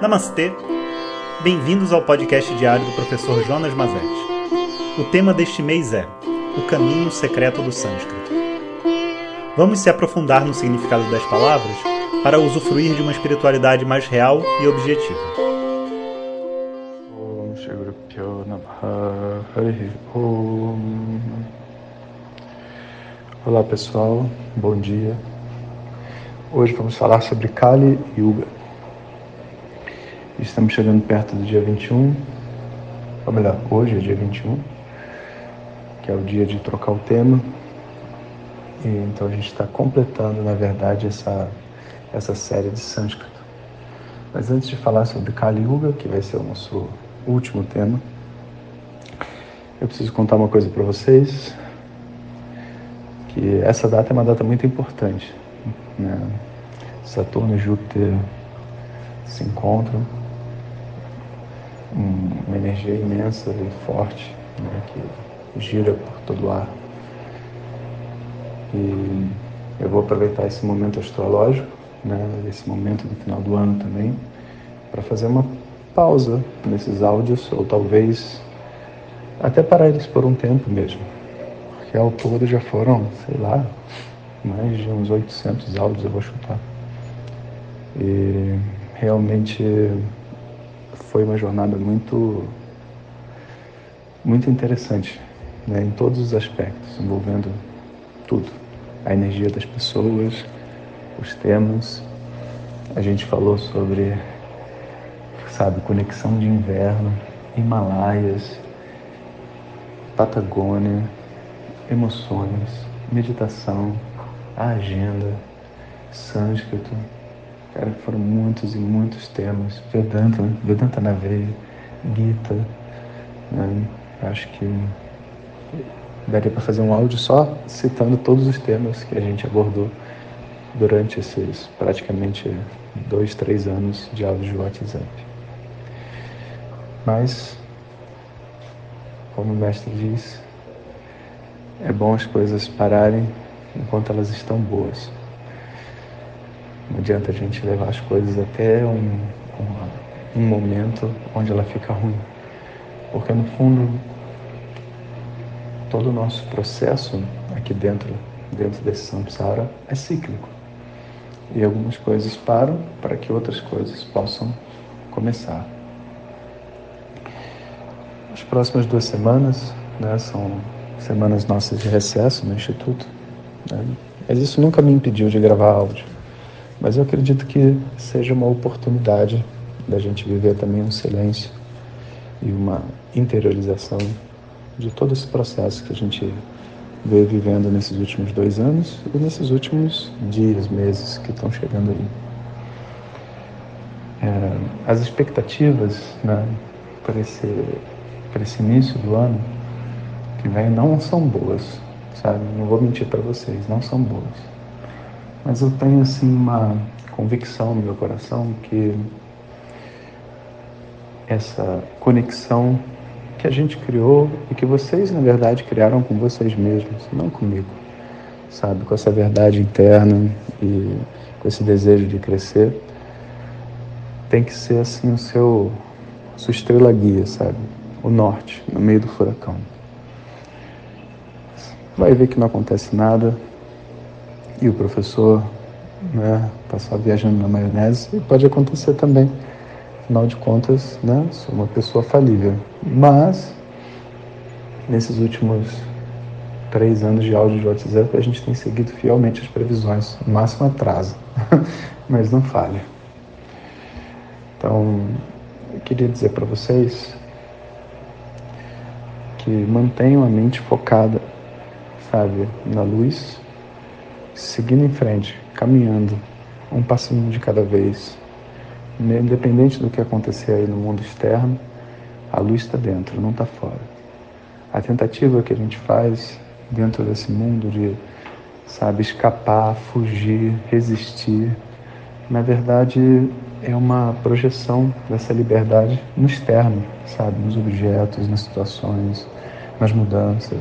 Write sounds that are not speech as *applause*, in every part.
Namastê! Bem-vindos ao podcast diário do professor Jonas Mazetti. O tema deste mês é O Caminho Secreto do Sânscrito. Vamos se aprofundar no significado das palavras para usufruir de uma espiritualidade mais real e objetiva. Olá pessoal, bom dia. Hoje vamos falar sobre Kali Yuga. Estamos chegando perto do dia 21, ou melhor, hoje é dia 21, que é o dia de trocar o tema. E, então a gente está completando, na verdade, essa, essa série de sânscrito. Mas antes de falar sobre Kali Yuga, que vai ser o nosso último tema, eu preciso contar uma coisa para vocês, que essa data é uma data muito importante. Né? Saturno e Júpiter se encontram uma energia imensa e forte né, que gira por todo o ar. E eu vou aproveitar esse momento astrológico, né, esse momento do final do ano também, para fazer uma pausa nesses áudios, ou talvez até parar eles por um tempo mesmo. Porque ao todo já foram, sei lá, mais de uns 800 áudios eu vou chutar. E realmente foi uma jornada muito, muito interessante, né, em todos os aspectos, envolvendo tudo. A energia das pessoas, os temas. A gente falou sobre, sabe, conexão de inverno, Himalaias, Patagônia, emoções, meditação, a agenda, sânscrito, Cara, foram muitos e muitos temas. Vedanta? Vedanta na veia, Gita. Né? Acho que daria para fazer um áudio só citando todos os temas que a gente abordou durante esses praticamente dois, três anos de áudio de WhatsApp. Mas, como o mestre diz, é bom as coisas pararem enquanto elas estão boas. Não adianta a gente levar as coisas até um, um, um momento onde ela fica ruim. Porque no fundo, todo o nosso processo aqui dentro, dentro desse samsara, é cíclico. E algumas coisas param para que outras coisas possam começar. As próximas duas semanas né, são semanas nossas de recesso no Instituto. Né? Mas isso nunca me impediu de gravar áudio. Mas eu acredito que seja uma oportunidade da gente viver também um silêncio e uma interiorização de todo esse processo que a gente veio vivendo nesses últimos dois anos e nesses últimos dias, meses que estão chegando aí. É, as expectativas né, para esse, para esse início do ano que vem não são boas, sabe? Não vou mentir para vocês, não são boas. Mas eu tenho assim uma convicção no meu coração que essa conexão que a gente criou e que vocês na verdade criaram com vocês mesmos, não comigo, sabe, com essa verdade interna e com esse desejo de crescer, tem que ser assim o seu sua estrela guia, sabe, o norte no meio do furacão. Vai ver que não acontece nada, e o professor né, passar viajando na maionese, e pode acontecer também. Afinal de contas, né, sou uma pessoa falível. Mas, nesses últimos três anos de áudio de WhatsApp, a gente tem seguido fielmente as previsões. O máximo atrasa, *laughs* mas não falha. Então, eu queria dizer para vocês que mantenham a mente focada, sabe, na luz seguindo em frente, caminhando, um passinho de cada vez. Independente do que acontecer aí no mundo externo, a luz está dentro, não está fora. A tentativa que a gente faz dentro desse mundo de, sabe, escapar, fugir, resistir, na verdade é uma projeção dessa liberdade no externo, sabe, nos objetos, nas situações, nas mudanças.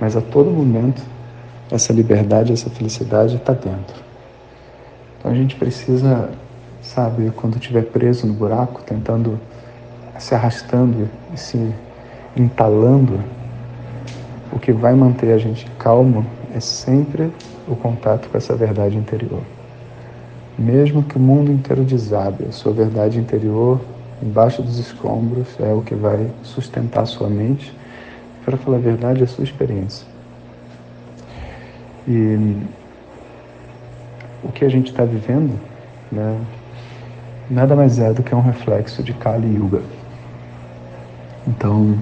Mas a todo momento essa liberdade, essa felicidade está dentro. Então a gente precisa sabe, quando estiver preso no buraco, tentando se arrastando e se entalando, o que vai manter a gente calmo é sempre o contato com essa verdade interior. Mesmo que o mundo inteiro desabe, a sua verdade interior, embaixo dos escombros, é o que vai sustentar a sua mente, para falar a verdade, é a sua experiência. E o que a gente está vivendo, né, nada mais é do que um reflexo de Kali Yuga. Então,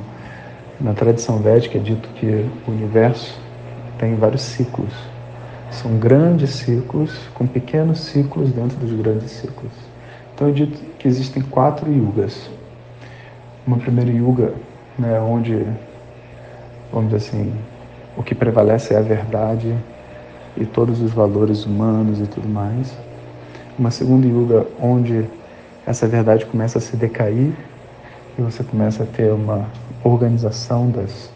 na tradição védica é dito que o universo tem vários ciclos. São grandes ciclos com pequenos ciclos dentro dos grandes ciclos. Então é dito que existem quatro yugas. Uma primeira yuga, né, onde, vamos dizer assim, o que prevalece é a verdade e todos os valores humanos e tudo mais. Uma segunda yuga, onde essa verdade começa a se decair e você começa a ter uma organização das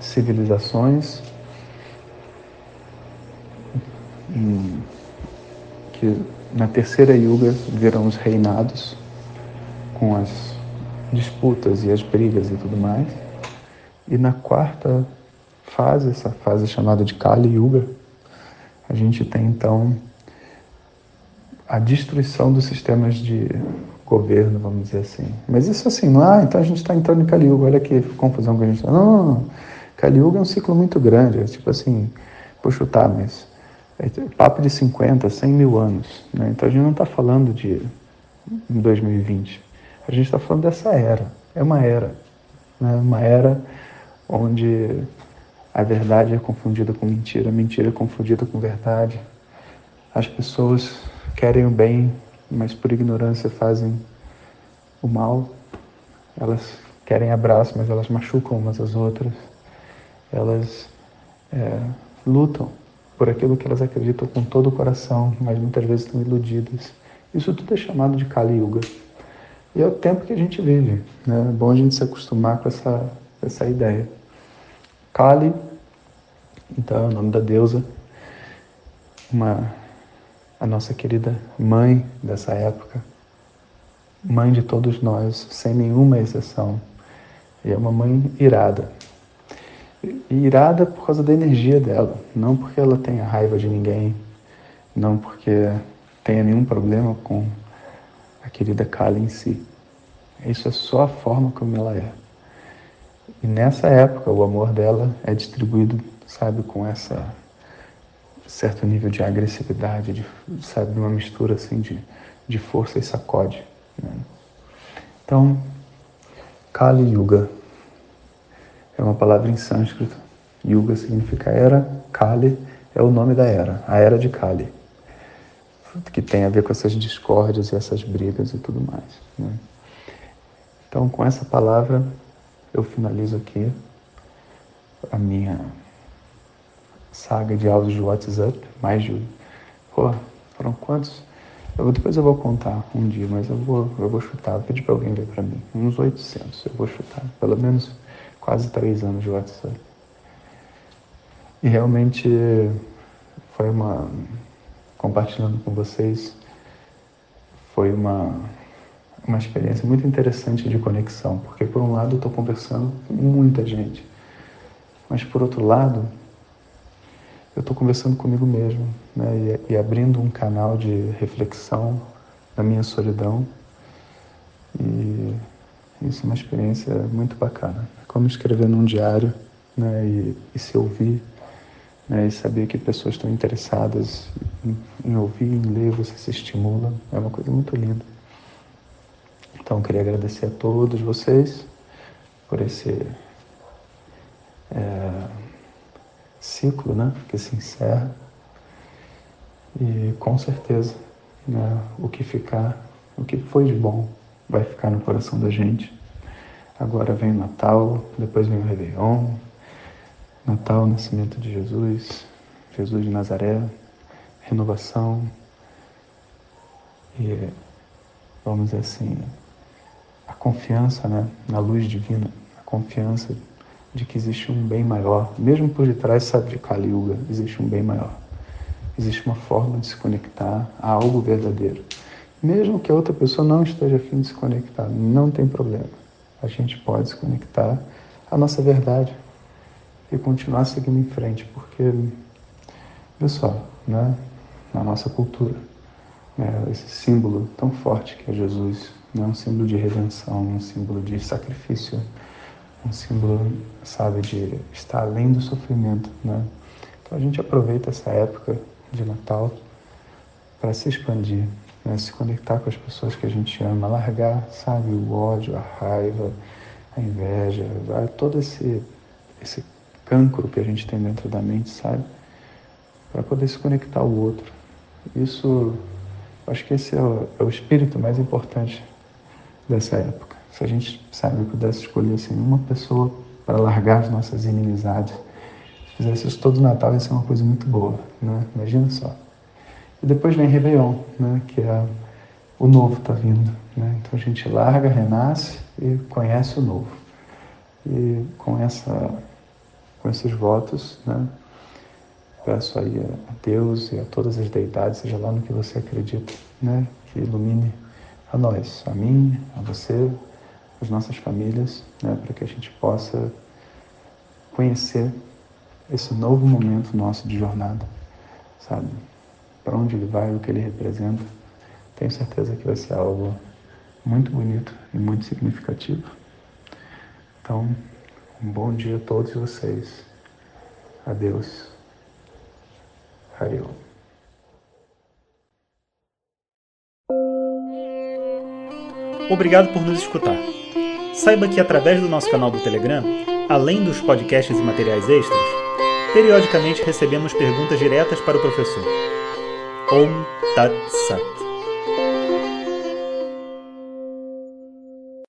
civilizações que na terceira yuga virão os reinados com as disputas e as brigas e tudo mais. E na quarta fase, essa fase chamada de Kali Yuga, gente tem então a destruição dos sistemas de governo, vamos dizer assim. Mas isso assim, não, ah, então a gente está entrando em Kali Yuga, olha que confusão que a gente está. Não, não, não. Kali Yuga é um ciclo muito grande, é tipo assim, vou chutar, mas é papo de 50, 100 mil anos. Né? Então a gente não está falando de 2020, a gente está falando dessa era. É uma era, né? uma era onde a verdade é confundida com mentira, a mentira é confundida com verdade. As pessoas querem o bem, mas por ignorância fazem o mal. Elas querem abraço, mas elas machucam umas às outras. Elas é, lutam por aquilo que elas acreditam com todo o coração, mas muitas vezes estão iludidas. Isso tudo é chamado de Kali Yuga. E é o tempo que a gente vive. Né? É bom a gente se acostumar com essa, essa ideia. Kali, então é o nome da deusa, uma a nossa querida mãe dessa época, mãe de todos nós, sem nenhuma exceção. E é uma mãe irada. E irada por causa da energia dela, não porque ela tenha raiva de ninguém, não porque tenha nenhum problema com a querida Kali em si. Isso é só a forma como ela é. E nessa época, o amor dela é distribuído, sabe, com essa certo nível de agressividade, de, sabe, uma mistura assim de, de força e sacode. Né? Então, Kali Yuga é uma palavra em sânscrito. Yuga significa era, Kali é o nome da era, a era de Kali, que tem a ver com essas discórdias e essas brigas e tudo mais. Né? Então, com essa palavra, eu finalizo aqui a minha saga de áudios de WhatsApp, mais de. Pô, foram quantos? Eu, depois eu vou contar um dia, mas eu vou, eu vou chutar. Vou pedir para alguém ler para mim. Uns 800, eu vou chutar. Pelo menos quase três anos de WhatsApp. E realmente foi uma. Compartilhando com vocês, foi uma, uma experiência muito interessante de conexão, porque por um lado eu estou conversando com muita gente, mas por outro lado eu estou conversando comigo mesmo né, e, e, abrindo um canal de reflexão da minha solidão. E isso é uma experiência muito bacana. Como escrever num diário né, e, e se ouvir né, e saber que pessoas estão interessadas em, em ouvir, em ler, você se estimula. É uma coisa muito linda. Então, queria agradecer a todos vocês por esse. É, ciclo né, que se encerra. E com certeza né, o que ficar, o que foi de bom, vai ficar no coração da gente. Agora vem o Natal, depois vem o Réveillon, Natal, nascimento de Jesus, Jesus de Nazaré, renovação e, vamos dizer assim, a confiança né, na luz divina, a confiança de que existe um bem maior, mesmo por detrás, sabe, de Kali Yuga, existe um bem maior. Existe uma forma de se conectar a algo verdadeiro. Mesmo que a outra pessoa não esteja afim de se conectar, não tem problema. A gente pode se conectar à nossa verdade e continuar seguindo em frente, porque, pessoal, né, na nossa cultura, né, esse símbolo tão forte que é Jesus, né, um símbolo de redenção, um símbolo de sacrifício, um símbolo, sabe, de estar além do sofrimento, né? Então a gente aproveita essa época de Natal para se expandir, né? se conectar com as pessoas que a gente ama, largar, sabe, o ódio, a raiva, a inveja, todo esse, esse cancro que a gente tem dentro da mente, sabe? Para poder se conectar ao outro. Isso, acho que esse é o, é o espírito mais importante dessa época. Se a gente, sabe, pudesse escolher assim, uma pessoa para largar as nossas inimizades, se fizesse isso todo Natal, ia ser uma coisa muito boa, né? Imagina só. E depois vem Réveillon, né? Que é o novo está vindo, né? Então a gente larga, renasce e conhece o novo. E com essa, com esses votos, né? Peço aí a Deus e a todas as deidades, seja lá no que você acredita, né? Que ilumine a nós, a mim, a você, as nossas famílias, né, para que a gente possa conhecer esse novo momento nosso de jornada, sabe? Para onde ele vai, o que ele representa. Tenho certeza que vai ser algo muito bonito e muito significativo. Então, um bom dia a todos vocês. Adeus. Hariom. Obrigado por nos escutar. Saiba que através do nosso canal do Telegram, além dos podcasts e materiais extras, periodicamente recebemos perguntas diretas para o professor. Om Tat Sat.